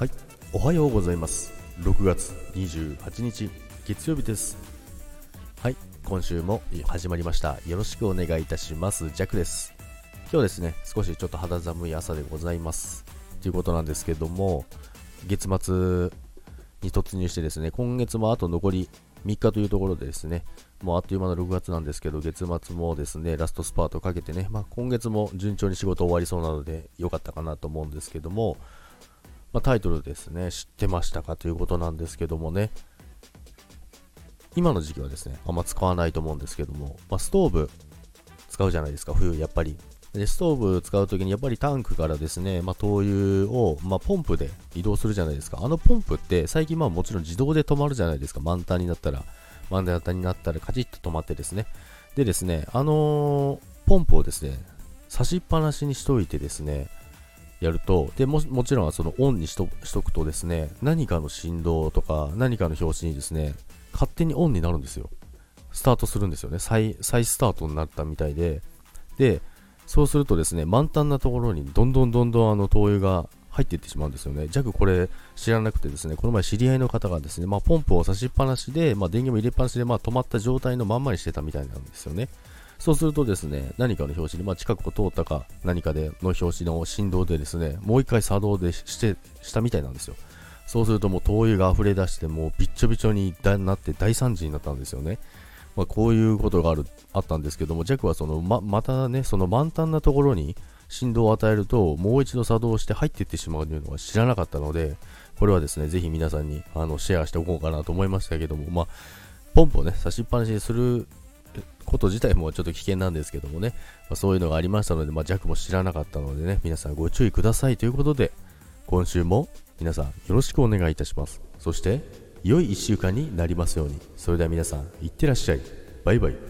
はい。おはようございます。6月28日月曜日です。はい。今週も始まりました。よろしくお願いいたします。ジャックです。今日ですね少しちょっと肌寒い朝でございます。ということなんですけども月末に突入してですね今月もあと残り3日というところでですね、もうあっという間の6月なんですけど、月末もですね、ラストスパートをかけてね、まあ、今月も順調に仕事終わりそうなので、良かったかなと思うんですけども、まあ、タイトルですね、知ってましたかということなんですけどもね、今の時期はですね、あんま使わないと思うんですけども、まあ、ストーブ使うじゃないですか、冬やっぱり。で、ストーブ使うときにやっぱりタンクからですね、まあ、灯油を、まあ、ポンプで移動するじゃないですか。あのポンプって最近まあもちろん自動で止まるじゃないですか。満タンになったら、満タンになったらカチッと止まってですね。でですね、あのー、ポンプをですね、差しっぱなしにしといてですね、やると、でももちろんそのオンにしとしとくとですね、何かの振動とか何かの拍子にですね、勝手にオンになるんですよ。スタートするんですよね。再再スタートになったみたいで、で、そうするとですね、満タンなところにどんどんどんどんあの灯油が入っていってしまうんですよね。ジャクこれ知らなくてですね、この前知り合いの方がですね、まあ、ポンプを差しっぱなしで、まあ、電源も入れっぱなしで、まあ、止まった状態のまんまにしてたみたいなんですよね。そうするとですね、何かの表紙に、まあ、近くを通ったか何かでの表紙の振動でですね、もう一回作動でしてしたみたいなんですよ。そうするともう灯油が溢れ出して、もうびっちょびちょになって大惨事になったんですよね。まあ、こういうことがあるあったんですけども、ジャックはそのままたね、その満タンなところに振動を与えると、もう一度作動して入っていってしまうというのは知らなかったので、これはですね、ぜひ皆さんにあのシェアしておこうかなと思いましたけども、まあ、ポンプをね、差しっぱなしにすること自体もちょっと危険なんですけどもね、まあ、そういうのがありましたので、まあ、弱も知らなかったのでね、皆さんご注意くださいということで、今週も皆さんよろしくお願いいたします。そして、良い1週間になりますように。それでは皆さん、いってらっしゃい。バイバイ。